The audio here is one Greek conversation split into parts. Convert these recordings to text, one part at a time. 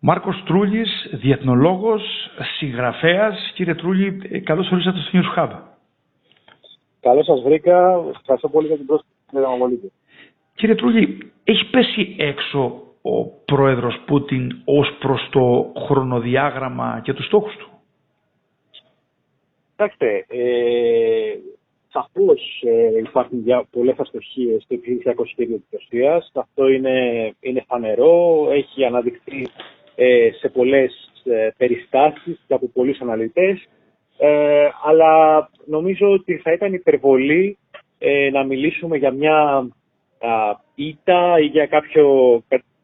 Μάρκος Τρούλης, διεθνολόγος, συγγραφέας. Κύριε Τρούλη, ε, καλώς ορίσατε στο News Hub. Καλώς σας βρήκα. Ευχαριστώ πολύ για την πρόσκληση. Κύριε Τρούλη, έχει πέσει έξω ο πρόεδρος Πούτιν ως προς το χρονοδιάγραμμα και τους στόχους του; Κοιτάξτε, ε, Σαφώς ε, υπάρχουν πολλές αστοχίες στο επιχειρησιακό σχέδιο της Ρωσίας. Αυτό είναι, είναι φανερό, έχει αναδειχθεί ε, σε πολλές ε, περιστάσεις και από πολλούς αναλυτές. Ε, αλλά νομίζω ότι θα ήταν υπερβολή ε, να μιλήσουμε για μια ήττα ή για, κάποιο,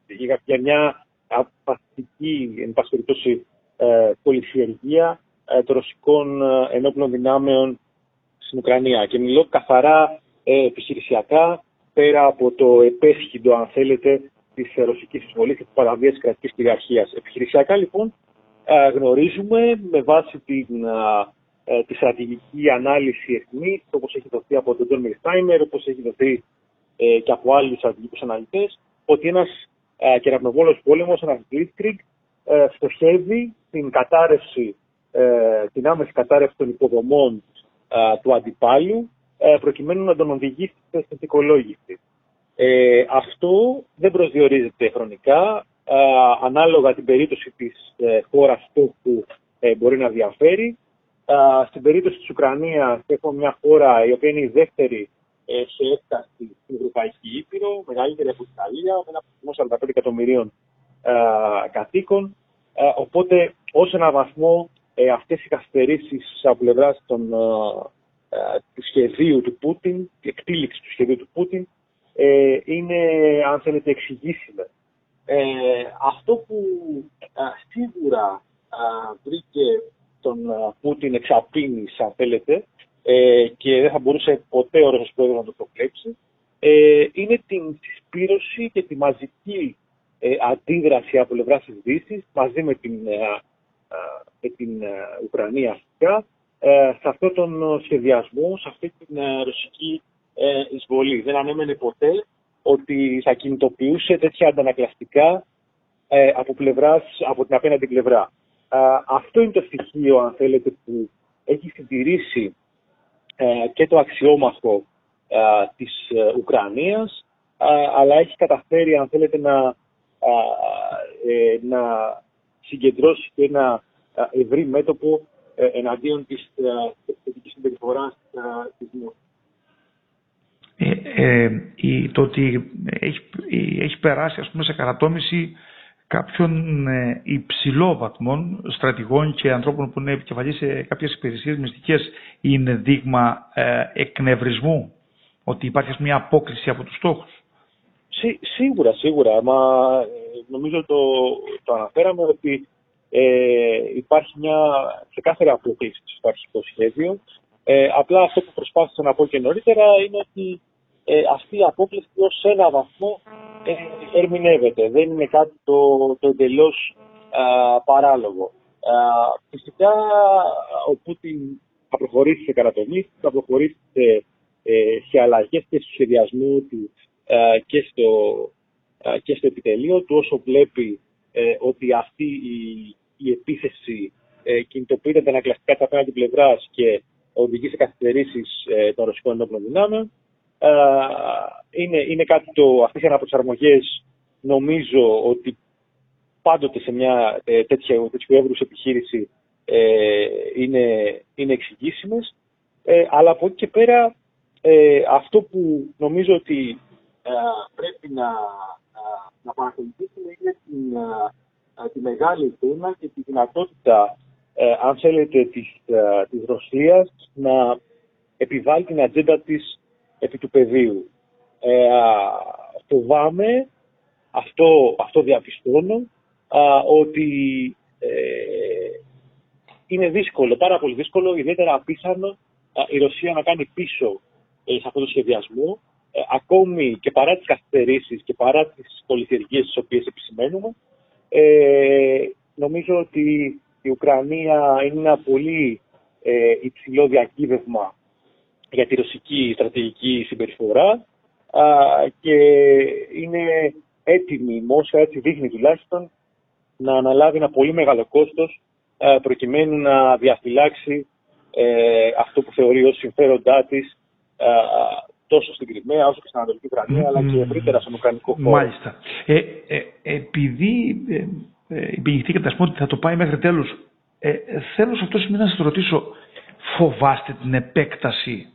για, για μια απαστική, εν πάση περιπτώσει, ε, των ρωσικών ενόπλων δυνάμεων στην Ουκρανία. Και μιλώ καθαρά ε, επιχειρησιακά, πέρα από το επαίσχυντο, αν θέλετε, της ρωσικής εισβολής και της παραβίαση κρατικής κυριαρχίας. Επιχειρησιακά, λοιπόν, ε, γνωρίζουμε με βάση την, ε, τη στρατηγική ανάλυση εθνή, όπως έχει δοθεί από τον Τζον Μιρσχάιμερ, όπως έχει δοθεί ε, και από άλλους στρατηγικούς αναλυτές, ότι ένας ε, κεραυνοβόλος πόλεμος, ένας Blitzkrieg, ε, στοχεύει την κατάρρευση, ε, την άμεση κατάρρευση των υποδομών του αντιπάλου προκειμένου να τον οδηγήσει στη θετικολόγηση. Ε, αυτό δεν προσδιορίζεται χρονικά. ανάλογα την περίπτωση της ε, χώρας που ε, μπορεί να διαφέρει. στην περίπτωση της Ουκρανίας έχουμε μια χώρα η οποία είναι η δεύτερη ε, σε έκταση στην Ευρωπαϊκή Ήπειρο, μεγαλύτερη από την Ιταλία, με ένα πληθυσμό 45 εκατομμυρίων κατοίκων. οπότε, ως ένα βαθμό, ε, αυτές οι καθυστερήσεις από πλευράς των, ε, ε, του σχεδίου του Πούτιν, η εκτήληξη του σχεδίου του Πούτιν, ε, είναι, αν θέλετε, εξηγήσιμε. Ε, αυτό που σίγουρα βρήκε τον Πούτιν εξαπίνης, αν θέλετε, και δεν θα μπορούσε ποτέ ο Ρωσος Πρόεδρος να το προκλέψει, είναι την συσπήρωση και τη μαζική αντίδραση από πλευράς της Δύσης μαζί με την με την ε, Ουκρανία αρχικά ε, σε αυτόν τον σχεδιασμό, σε αυτή την ε, ρωσική εισβολή. Δεν ανέμενε ποτέ ότι θα κινητοποιούσε τέτοια αντανακλαστικά από, πλευράς, από την απέναντι πλευρά. Αυτό είναι το στοιχείο, αν θέλετε, που έχει συντηρήσει και το αξιόμαχο της Ουκρανίας, αλλά έχει καταφέρει, αν θέλετε, να, να συγκεντρώσει και ένα ευρύ μέτωπο ε, εναντίον της θετικής συμπεριφοράς της ε, ε, το ότι έχει, έχει περάσει ας πούμε, σε καρατόμηση κάποιων ε, υψηλόβαθμων στρατηγών και ανθρώπων που είναι επικεφαλής σε κάποιες υπηρεσίες μυστικές είναι δείγμα ε, εκνευρισμού ότι υπάρχει μια απόκριση από τους στόχους. Σί, σίγουρα, σίγουρα. Μα νομίζω το, το αναφέραμε ότι ε, υπάρχει μια ξεκάθαρη αποκλήση στο αρχικό σχέδιο. Ε, απλά αυτό που προσπάθησα να πω και νωρίτερα είναι ότι ε, αυτή η απόκληση ως ένα βαθμό ε, ερμηνεύεται. Δεν είναι κάτι το, το εντελώς παράλογο. φυσικά ο Πούτιν θα προχωρήσει σε καρατομήσεις, θα προχωρήσει σε, ε, σε αλλαγές και στο σχεδιασμό του και, στο, και στο επιτελείο του όσο βλέπει ότι αυτή η η επίθεση ε, κινητοποιείται αντανακλαστικά τη απέναντι πλευράς και οδηγεί σε καθυστερήσεις ε, των ρωσικών ενόπλων δυνάμεων. Ε, είναι, είναι κάτι το, αυτές οι αναπροσαρμογές νομίζω ότι πάντοτε σε μια ε, τέτοια, τέτοιου εύρους επιχείρηση ε, είναι, είναι εξηγήσιμες. Ε, αλλά από εκεί και πέρα ε, αυτό που νομίζω ότι πρέπει να, να παρακολουθήσουμε είναι την τη μεγάλη εικόνα και τη δυνατότητα, ε, αν θέλετε, της, ε, της Ρωσίας να επιβάλλει την ατζέντα της επί του πεδίου. Ε, φοβάμαι, αυτό, αυτό διαπιστώνω, ότι ε, είναι δύσκολο, πάρα πολύ δύσκολο, ιδιαίτερα απίθανο η Ρωσία να κάνει πίσω σε αυτό το σχεδιασμό, ακόμη και παρά τις καθυστερήσεις και παρά τις πολυθεργίες τις οποίες επισημαίνουμε, ε, νομίζω ότι η Ουκρανία είναι ένα πολύ ε, υψηλό διακύβευμα για τη ρωσική στρατηγική συμπεριφορά και είναι έτοιμη η Μόσχα, έτσι δείχνει τουλάχιστον, να αναλάβει ένα πολύ μεγάλο κόστος ε, προκειμένου να διαφυλάξει ε, αυτό που θεωρεί ως συμφέροντά της ε, τόσο στην Κρυμαία όσο και στην Ανατολική Ουκρανία, αλλά και ευρύτερα στον Ουκρανικό χώρο. Μάλιστα. Ε, ε, επειδή ε, ε, υπηγηθήκατε, ας πούμε, ότι θα το πάει μέχρι τέλους, ε, θέλω σε αυτό το σημείο να σας ρωτήσω, φοβάστε την επέκταση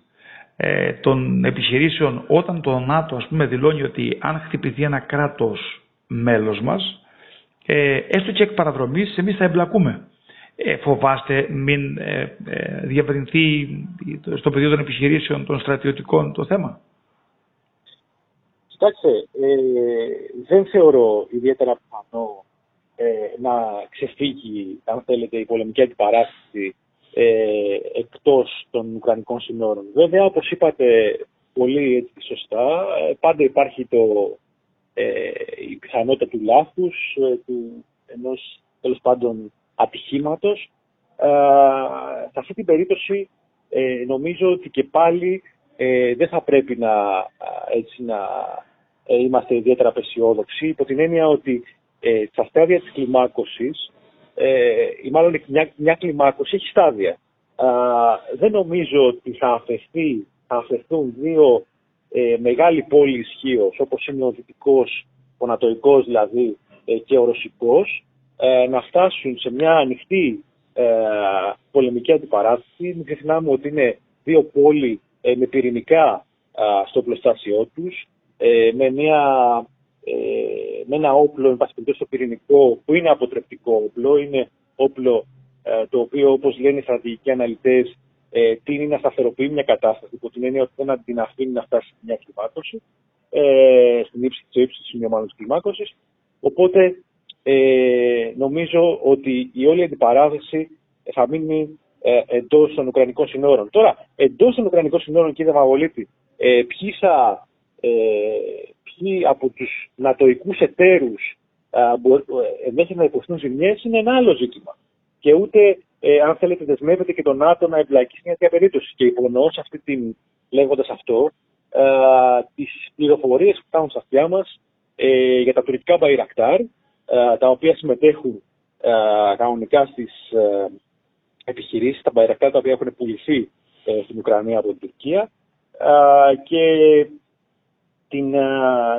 ε, των επιχειρήσεων όταν το ΝΑΤΟ, ας πούμε, δηλώνει ότι αν χτυπηθεί ένα κράτος μέλος μας, ε, έστω και εκ παραδρομής, εμείς θα εμπλακούμε. Ε, φοβάστε μην ε, ε, διευρυνθεί στο πεδίο των επιχειρήσεων των στρατιωτικών το θέμα; Κοιτάξτε, ε, δεν θεωρώ ιδιαίτερα πιθανό ε, να ξεφύγει, αν θέλετε, η πολεμική αντιπαράσταση ε, εκτός των Ουκρανικών συνόρων. Βέβαια, όπως είπατε πολύ έτσι, σωστά, ε, πάντα υπάρχει το, ε, η πιθανότητα του λάθους, ε, του ενός τέλος πάντων ατυχήματος. Ε, σε αυτή την περίπτωση ε, νομίζω ότι και πάλι ε, δεν θα πρέπει να, έτσι, να είμαστε ιδιαίτερα απεσιόδοξοι υπό την έννοια ότι ε, στα στάδια της κλιμάκωσης ή μάλλον μια, μια κλιμάκωση έχει στάδια. δεν νομίζω ότι θα αφαιθεί, θα αφαιθούν δύο ε, μεγάλη πόλη ισχύως, όπως είναι ο Δυτικός, ο Νατοϊκός δηλαδή και ο Ρωσικός, ε, να φτάσουν σε μια ανοιχτή ε, πολεμική αντιπαράσταση. Μην ξεχνάμε ότι είναι δύο πόλοι ε, με πυρηνικά στο πλωστάσιό τους, με, μια, με ένα όπλο, εν στο πυρηνικό, που είναι αποτρεπτικό όπλο, είναι όπλο το οποίο, όπως λένε οι στρατηγικοί αναλυτές, ε, τίνει να σταθεροποιεί μια κατάσταση, υπό την έννοια ότι δεν την αφήνει να φτάσει σε μια κλιμάκωση, ε, στην ύψη της ύψης σημείο μάλλον της κλιμάκωσης. Οπότε ε, νομίζω ότι η όλη αντιπαράθεση θα μείνει ε, εντός των Ουκρανικών συνόρων. Τώρα, εντός των Ουκρανικών συνόρων, κύριε Μαβολίτη, ε, ποιοι, θα, ε, ποιοι από τους νατοικού εταίρους ε, ενδέχεται να υποστούν ζημιές είναι ένα άλλο ζήτημα. Και ούτε, ε, αν θέλετε, δεσμεύεται και το ΝΑΤΟ να εμπλακεί σε μια τέτοια περίπτωση. Και υπονοώ σε αυτή την, λέγοντας αυτό, ε, τις πληροφορίες που φτάνουν στα αυτιά μας ε, για τα τουρκικά Μπαϊρακτάρ, ε, τα οποία συμμετέχουν ε, κανονικά στις ε, επιχειρήσεις, τα μπαϊρακτά τα οποία έχουν πουληθεί στην Ουκρανία από την Τουρκία και την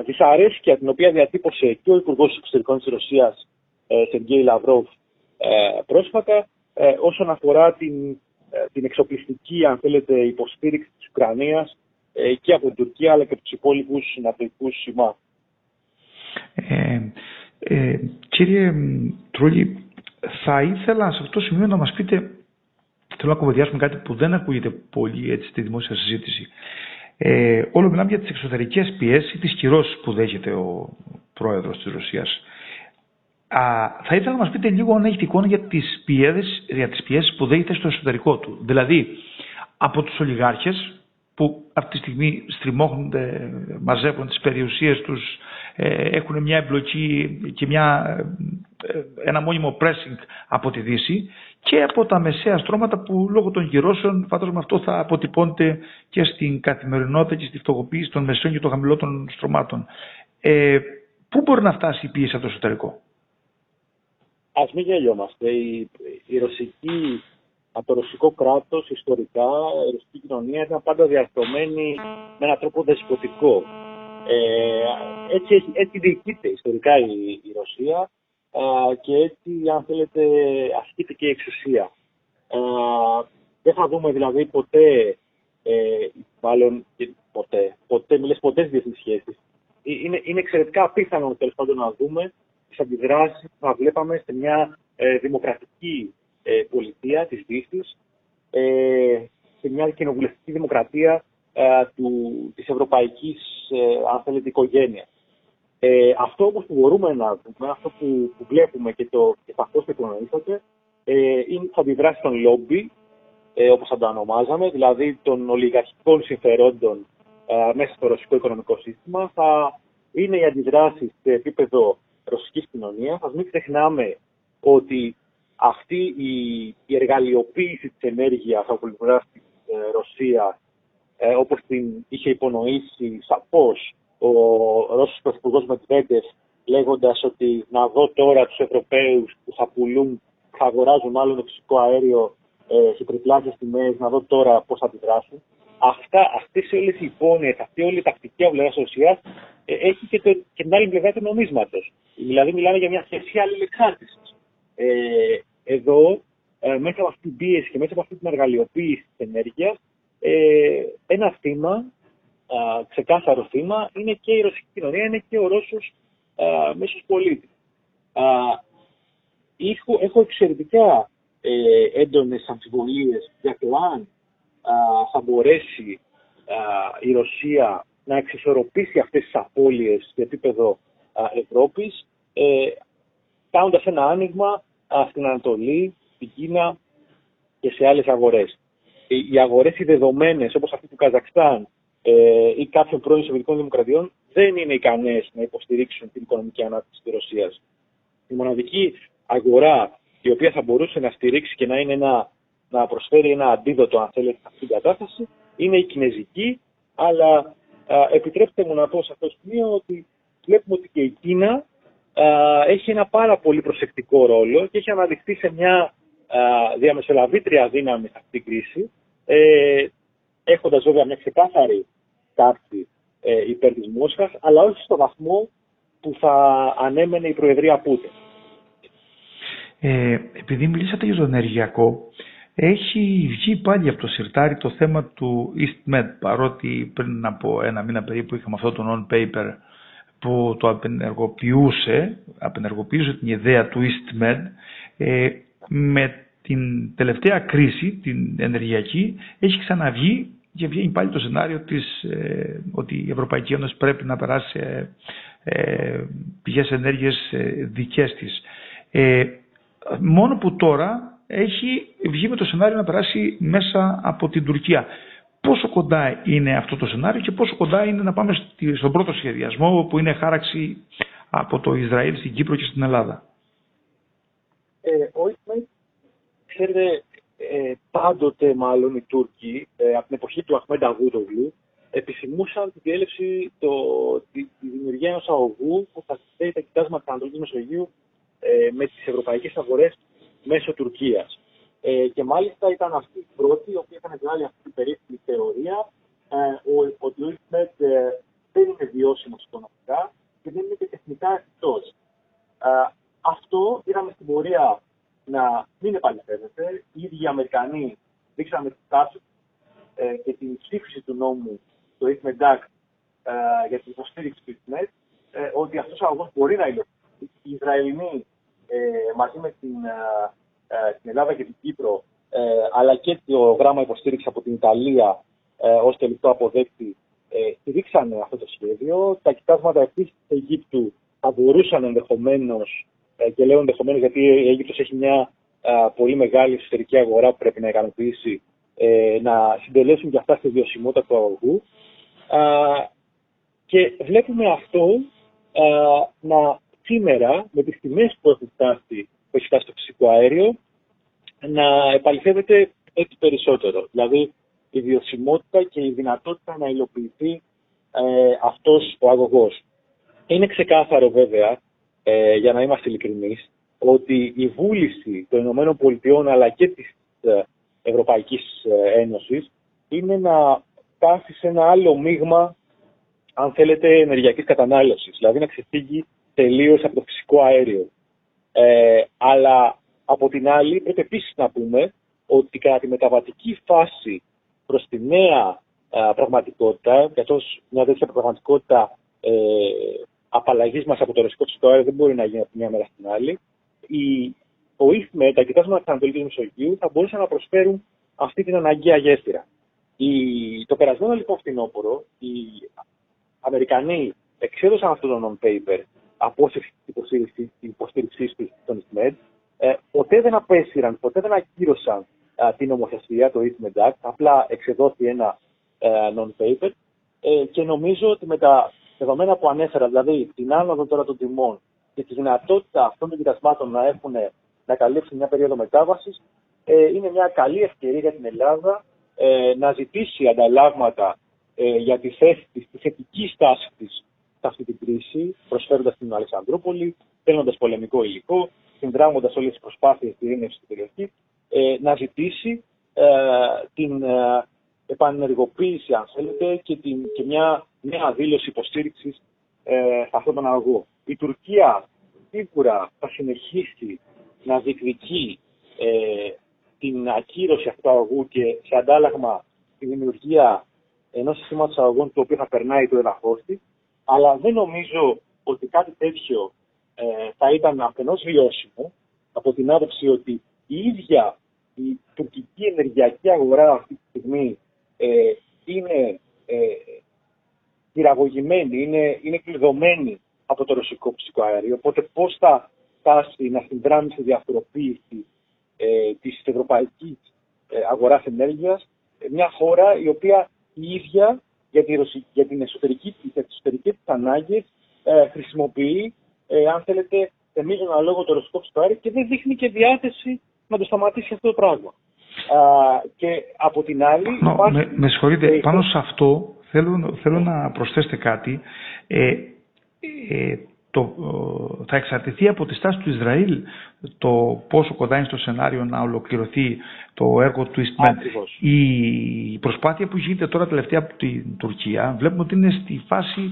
δυσαρέσκεια την οποία διατύπωσε και ο Υπουργός Εξωτερικών της Ρωσίας, Σεργέη Λαυρόβ, πρόσφατα, όσον αφορά την, την εξοπλιστική, αν θέλετε, υποστήριξη της Ουκρανίας και από την Τουρκία αλλά και από τους υπόλοιπους ναυτικούς συμμάχους. Ε, κύριε Τρούλη, θα ήθελα σε αυτό το σημείο να μας πείτε, θέλω να κουβεντιάσουμε κάτι που δεν ακούγεται πολύ έτσι στη δημόσια συζήτηση. Ε, όλο μιλάμε για τις εξωτερικές πιέσεις ή τις κυρώσεις που δέχεται ο πρόεδρος της Ρωσίας. Α, θα ήθελα να μας πείτε λίγο αν έχετε εικόνα για τις πιέσεις, για τις πιέσεις που δέχεται στο εσωτερικό του. Δηλαδή, από τους ολιγάρχες που αυτή τη στιγμή στριμώχνονται, μαζεύουν τις περιουσίες τους, ε, έχουν μια εμπλοκή και μια, ε, ένα μόνιμο pressing από τη Δύση και από τα μεσαία στρώματα που λόγω των γυρώσεων φαντάζομαι αυτό θα αποτυπώνεται και στην καθημερινότητα και στη φτωχοποίηση των μεσαίων και των χαμηλότερων στρωμάτων. Ε, πού μπορεί να φτάσει η πίεση από το εσωτερικό; Ας μην γελιόμαστε. Η, η ρωσική από το ρωσικό κράτος, ιστορικά, η ρωσική κοινωνία ήταν πάντα διαρθρωμένη με έναν τρόπο δεσποτικό. Ε, έτσι, έτσι διοικείται ιστορικά η, η Ρωσία ε, και έτσι, αν θέλετε, ασκείται και η εξουσία. Ε, δεν θα δούμε δηλαδή ποτέ, ε, μάλλον ποτέ, ποτέ, μιλές ποτέ στις διεθνείς σχέσεις. Ε, είναι, είναι εξαιρετικά απίθανο τέλος πάντων να δούμε τις αντιδράσεις που θα βλέπαμε σε μια ε, δημοκρατική ε, πολιτεία της Δύσης, ε, σε μια κοινοβουλευτική δημοκρατία ε, του, της ευρωπαϊκής, ε, αν θέλετε, οικογένειας. Ε, αυτό όμως που μπορούμε να δούμε, αυτό που, που βλέπουμε και το και αυτό που υπονοήσατε, ε, είναι θα αντιδράσει των λόμπι, ε, όπως θα το ονομάζαμε, δηλαδή των ολιγαρχικών συμφερόντων ε, μέσα στο ρωσικό οικονομικό σύστημα, θα είναι οι αντιδράσεις σε επίπεδο ρωσικής κοινωνίας. Ας μην ξεχνάμε ότι αυτή η, η εργαλειοποίηση της ενέργειας από την πλευρά της ε, Ρωσίας, ε, όπως την είχε υπονοήσει σαφώς ο Ρώσος Πρωθυπουργός Μετβέντεφ λέγοντας ότι να δω τώρα τους Ευρωπαίους που θα πουλούν, θα αγοράζουν μάλλον το φυσικό αέριο ε, σε τριπλάσιες τιμές, να δω τώρα πώς θα αντιδράσουν. Αυτά, αυτές όλες οι υπόνοιες, αυτή όλη η τακτική από πλευράς Ρωσίας ε, έχει και, το, και την άλλη πλευρά του νομίσματος. Δηλαδή μιλάμε για μια θέση αλληλεξάρτησης. Ε, εδώ, ε, μέσα από αυτή την πίεση και μέσα από αυτή την εργαλειοποίηση της ενέργειας, ε, ένα θύμα, ε, ξεκάθαρο θύμα, είναι και η ρωσική κοινωνία, είναι και ο Ρώσος ε, μέσος πολίτης. Έχω, έχω εξαιρετικά ε, έντονες αμφιβολίες για το αν θα μπορέσει η Ρωσία να εξισορροπήσει αυτές τις απώλειες σε επίπεδο α, Ευρώπης, ε, κάνοντας ένα άνοιγμα στην Ανατολή, στην Κίνα και σε άλλες αγορές. Οι, αγορές οι δεδομένες, όπως αυτή του Καζακστάν ε, ή κάποιων πρώην Σοβιετικών Δημοκρατιών, δεν είναι ικανές να υποστηρίξουν την οικονομική ανάπτυξη της Ρωσίας. Η μοναδική αγορά η οποία θα μπορούσε να στηρίξει και να, είναι ένα, να προσφέρει ένα αντίδοτο, αν θέλετε, σε αυτήν την κατάσταση, είναι η Κινέζικη, αλλά α, επιτρέψτε μου να πω σε αυτό το σημείο ότι βλέπουμε ότι και η Κίνα α, έχει ένα πάρα πολύ προσεκτικό ρόλο και έχει αναδειχθεί σε μια α, διαμεσολαβήτρια δύναμη σε αυτή την κρίση, ε, έχοντας βέβαια μια ξεκάθαρη τάξη ε, υπέρ της Μόσχας, αλλά όχι στο βαθμό που θα ανέμενε η Προεδρία Πούτιν. Ε, επειδή μιλήσατε για το ενεργειακό, έχει βγει πάλι από το σιρτάρι το θέμα του EastMed, παρότι πριν από ένα μήνα περίπου είχαμε αυτό το non-paper που το απενεργοποιούσε, απενεργοποιούσε την ιδέα του EastMed, ε, με την τελευταία κρίση, την ενεργειακή, έχει ξαναβγεί και βγαίνει πάλι το σενάριο της, ε, ότι η Ευρωπαϊκή Ένωση πρέπει να περάσει σε ε, πηγές ενέργειας ε, δικές της. Ε, μόνο που τώρα έχει βγει με το σενάριο να περάσει μέσα από την Τουρκία. Πόσο κοντά είναι αυτό το σενάριο και πόσο κοντά είναι να πάμε στον πρώτο σχεδιασμό που είναι χάραξη από το Ισραήλ στην Κύπρο και στην Ελλάδα. Ε, όχι, ξέρετε, ε, πάντοτε μάλλον οι Τούρκοι, ε, από την εποχή του Αχμέντα Αγούτογλου, επισημούσαν την διέλευση, το, τη, τη δημιουργία ενός αγωγού που θα συνδέει τα κοιτάσματα της Ανατολικής Μεσογείου ε, με τις ευρωπαϊκές αγορές μέσω Τουρκίας. Ε, και μάλιστα ήταν αυτή η πρώτη, η οποία είχαν βγάλει αυτή την περίφημη θεωρία ε, ότι ο Ιντερνετ δεν είναι βιώσιμος οικονομικά και δεν είναι και τεχνικά εφικτό. Ε, αυτό είδαμε στην πορεία να μην επαληθεύεται. Οι ίδιοι οι Αμερικανοί δείξαμε τη τάση ε, και την ψήφιση του νόμου, το IFMEDAC, ε, για την υποστήριξη του ΙΤΜΕΤ, ε, ότι αυτός ο αγώνας μπορεί να υλοποιηθεί. Οι Ισραηλινοί ε, μαζί με την, ε, ε, την Ελλάδα και την Κύπρο, ε, αλλά και το γράμμα υποστήριξης από την Ιταλία ε, ως τελικό αποδέκτη, ε, στηρίξανε αυτό το σχέδιο. Τα κοιτάσματα επίση της Αιγύπτου θα μπορούσαν ενδεχομένως, ε, και λέω ενδεχομένως γιατί η Αίγυπτος έχει μια πολύ μεγάλη εσωτερική αγορά που πρέπει να ικανοποιήσει, ε, να συντελέσουν και αυτά στη βιωσιμότητα του αγωγού. και βλέπουμε αυτό να σήμερα με τις τιμές που έχουν φτάσει, που έχει φτάσει το φυσικό αέριο να επαληθεύεται έτσι περισσότερο. Δηλαδή η βιωσιμότητα και η δυνατότητα να υλοποιηθεί ε, αυτός ο αγωγός. Είναι ξεκάθαρο βέβαια, ε, για να είμαστε ειλικρινείς, ότι η βούληση των Ηνωμένων Πολιτειών αλλά και της ε, Ευρωπαϊκής ε, Ένωσης είναι να φτάσει σε ένα άλλο μείγμα, αν θέλετε, ενεργειακής κατανάλωσης. Δηλαδή να ξεφύγει τελείως από το φυσικό αέριο. Ε, αλλά από την άλλη πρέπει επίσης να πούμε ότι κατά τη μεταβατική φάση προς τη νέα πραγματικότητα, καθώς μια τέτοια πραγματικότητα ε, απαλλαγής μας από το ρωσικό φυσικό αέριο δεν μπορεί να γίνει από μια μέρα στην άλλη, η, ο ΙΦΜΕ, τα κοιτάσματα τη Ανατολική Μεσογείου, θα μπορούσαν να προσφέρουν αυτή την αναγκαία γέφυρα. Η, το περασμένο λοιπόν φθινόπωρο, οι Αμερικανοί εξέδωσαν αυτό το non-paper απόσυρση της υποστήριξής τους στον ΙΣΜΕΔ, ε, ποτέ δεν απέσυραν, ποτέ δεν ακύρωσαν ε, την νομοθεσία, το ΙΣΜΕΔ Act, απλά εξεδόθη ένα ε, non-paper. Ε, και νομίζω ότι με τα δεδομένα που ανέφερα, δηλαδή την άνοδο τώρα των τιμών και τη δυνατότητα αυτών των κοιτασμάτων να έχουν να καλύψουν μια περίοδο μετάβασης, ε, είναι μια καλή ευκαιρία για την Ελλάδα ε, να ζητήσει ανταλλάγματα ε, για τη θέση της, τη θετική στάση της σε αυτή την κρίση, προσφέροντας την Αλεξανδρούπολη, στέλνοντα πολεμικό υλικό, συνδράμοντας όλες τις προσπάθειες ειρήνευση στην περιοχή, ε, να ζητήσει ε, την ε, επανενεργοποίηση, αν θέλετε, και, την, και μια νέα δήλωση υποστήριξης ε, σε αυτόν τον αγωγό. Η Τουρκία σίγουρα θα συνεχίσει να διεκδικεί ε, την ακύρωση αυτού του αγωγού και σε αντάλλαγμα τη δημιουργία ενός συστήματος αγωγών το οποίο θα περνάει το έδαφο της, αλλά δεν νομίζω ότι κάτι τέτοιο ε, θα ήταν αφενός βιώσιμο, από την άποψη ότι η ίδια η τουρκική ενεργειακή αγορά αυτή τη στιγμή ε, είναι ε, είναι, είναι κλειδωμένη από το ρωσικό φυσικό αέριο. Οπότε πώς θα φτάσει να συνδράμει στη διαφοροποίηση ε, της ευρωπαϊκής ε, αγοράς ενέργειας μια χώρα η οποία η ίδια για, τη για την εσωτερική, για τις εσωτερικές της ανάγκες ε, χρησιμοποιεί, ε, αν θέλετε, σε μείζωνα λόγο το ρωσικό φυσικό αέριο και δεν δείχνει και διάθεση να το σταματήσει αυτό το πράγμα. Α, και από την άλλη... υπάρχει... με, με συγχωρείτε, ε, πάνω σε αυτό θέλω, θέλω να προσθέσετε κάτι. Ε, ε, το, θα εξαρτηθεί από τη στάση του Ισραήλ το πόσο κοντά είναι στο σενάριο να ολοκληρωθεί το έργο του Eastman. Η προσπάθεια που γίνεται τώρα τελευταία από την Τουρκία βλέπουμε ότι είναι στη φάση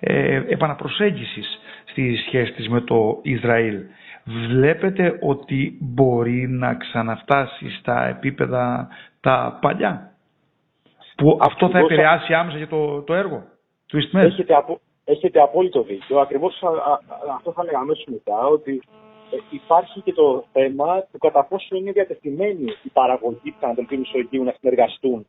ε, επαναπροσέγγισης στη σχέση της με το Ισραήλ. Βλέπετε ότι μπορεί να ξαναφτάσει στα επίπεδα τα παλιά. Που αυτό θα επηρεάσει άμεσα για το, το έργο του Eastman. Έχετε, απο, έχετε απόλυτο δίκιο. Ακριβώς αυτό θα λέγαμε αμέσως μετά, ότι ε, υπάρχει και το θέμα του κατά πόσο είναι διατεθειμένοι οι παραγωγοί του Ανατολικού Μεσογείου να συνεργαστούν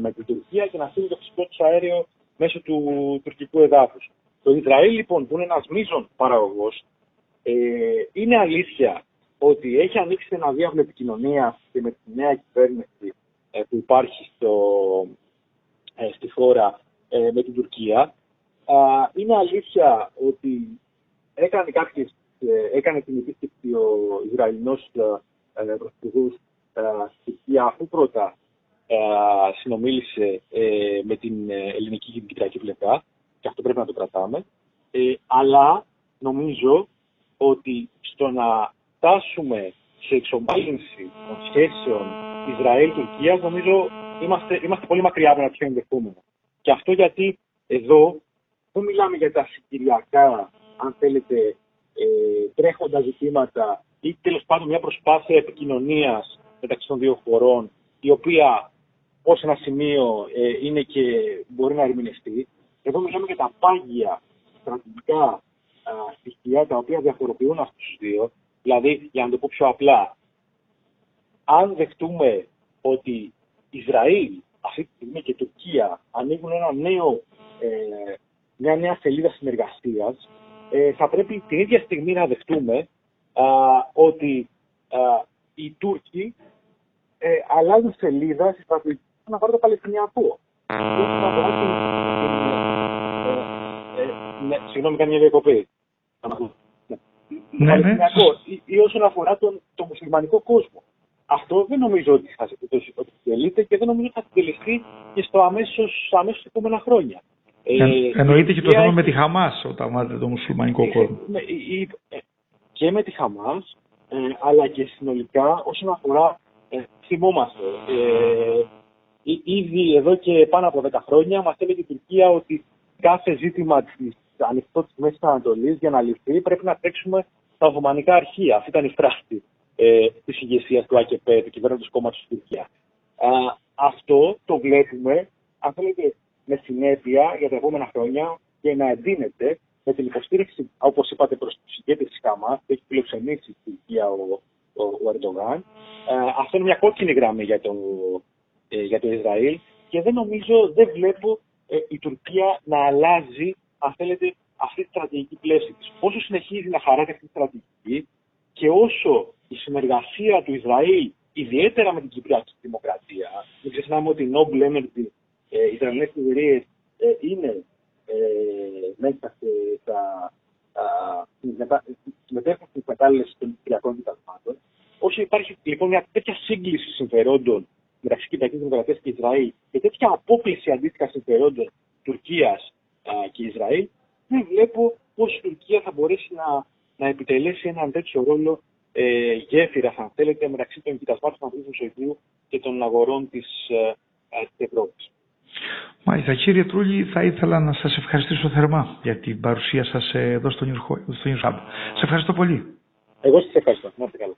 με την Τουρκία και να στείλουν το φυσικό τους αέριο μέσω του τουρκικού εδάφους. Το Ισραήλ, λοιπόν, που είναι ένας μείζον παραγωγός, ε, είναι αλήθεια ότι έχει ανοίξει ένα διάβλο επικοινωνία και με τη νέα κυβέρνηση ε, που υπάρχει στο, ε, στη χώρα ε, με την Τουρκία είναι αλήθεια ότι έκανε, κάποιες, ε, έκανε την επίσκεψη ο Ισραηλινός ε, ε, πρωθυπουργός στην Τουρκία αφού πρώτα συνομίλησε με την ελληνική και την κυπριακή πλευρά και αυτό πρέπει να το κρατάμε. αλλά νομίζω ότι στο να φτάσουμε σε εξομάλυνση των σχέσεων Ισραήλ-Τουρκίας, νομίζω είμαστε, είμαστε πολύ μακριά από ένα πιο ενδεχόμενο. Και αυτό γιατί εδώ δεν μιλάμε για τα συγκυριακά, αν θέλετε, ε, τρέχοντα ζητήματα ή τέλος πάντων μια προσπάθεια επικοινωνίας μεταξύ των δύο χωρών, η οποία ως ένα σημείο ε, είναι και μπορεί να ερμηνευτεί. Εδώ μιλάμε για τα πάγια στρατηγικά στοιχεία τα οποία διαφοροποιούν αυτούς τους δύο. Δηλαδή, για να το πω πιο απλά, αν δεχτούμε ότι Ισραήλ αυτή τη στιγμή και Τουρκία ανοίγουν ένα νέο ε, μια νέα σελίδα συνεργασίας, ε, θα πρέπει την ίδια στιγμή να δεχτούμε α, ότι α, οι Τούρκοι ε, αλλάζουν σελίδα στη στρατηγική να πάρουν το Παλαιστινιακό. Ε, ναι, συγγνώμη, κάνει μια διακοπή. Ναι, ναι. Ή, ή όσον αφορά τον, τον μουσουλμανικό κόσμο. Αυτό δεν νομίζω ότι θα επιτελείται και δεν νομίζω ότι θα επιτελεστεί και στο αμέσως, αμέσως επόμενα χρόνια. Ε, εννοείται και το θέμα με τη Χαμάς όταν μάθετε το μουσουλμανικό κόσμο. Ε, και με τη Χαμάς, ε, αλλά και συνολικά όσον αφορά, ε, θυμόμαστε, ε, ήδη εδώ και πάνω από 10 χρόνια μας έλεγε η Τουρκία ότι κάθε ζήτημα της ανοιχτό της Μέσης Ανατολής για να λυθεί πρέπει να παίξουμε τα Οθωμανικά αρχεία. Αυτή ήταν η φράση ε, της ηγεσίας του ΑΚΕΠ, του κυβέρνητος κόμματος της Τουρκίας. αυτό το βλέπουμε, αν θέλετε, με συνέπεια για τα επόμενα χρόνια και να εντείνεται με την υποστήριξη, όπως είπατε, προς τους ηγέτες της Χαμά, που έχει φιλοξενήσει στην Τουρκία ο, ο, ο Ερντογάν. Ε, αυτό είναι μια κόκκινη γραμμή για το, ε, για το Ισραήλ και δεν νομίζω, δεν βλέπω ε, η Τουρκία να αλλάζει, αν θέλετε, αυτή τη στρατηγική πλαίσια της. Όσο συνεχίζει να χαράει αυτή τη στρατηγική και όσο η συνεργασία του Ισραήλ, ιδιαίτερα με την Κυπριακή Δημοκρατία, μην ξεχνάμε ότι η Noble Energy ε, οι Ισραηλινές εταιρείε ε, είναι ε, μέσα στα συμμετέχουν στις κατάλληλες των Κυπριακών Κοιτασμάτων. Όσο υπάρχει λοιπόν μια τέτοια σύγκληση συμφερόντων μεταξύ Κυπριακής Δημοκρατίας και Ισραήλ και τέτοια απόκληση αντίστοιχα συμφερόντων Τουρκίας και Ισραήλ, δεν βλέπω πώς η Τουρκία θα μπορέσει να, να επιτελέσει έναν τέτοιο ρόλο ε, γέφυρα, αν θέλετε, μεταξύ των κοιτασμάτων του Ανδρίου Μεσογείου και των αγορών της, ε, της Ευρώπης. Μάλιστα. Κύριε Τρούλη, θα ήθελα να σας ευχαριστήσω θερμά για την παρουσία σας εδώ στο New Hub. Σας ευχαριστώ πολύ. Εγώ σας ευχαριστώ. Να είστε καλά.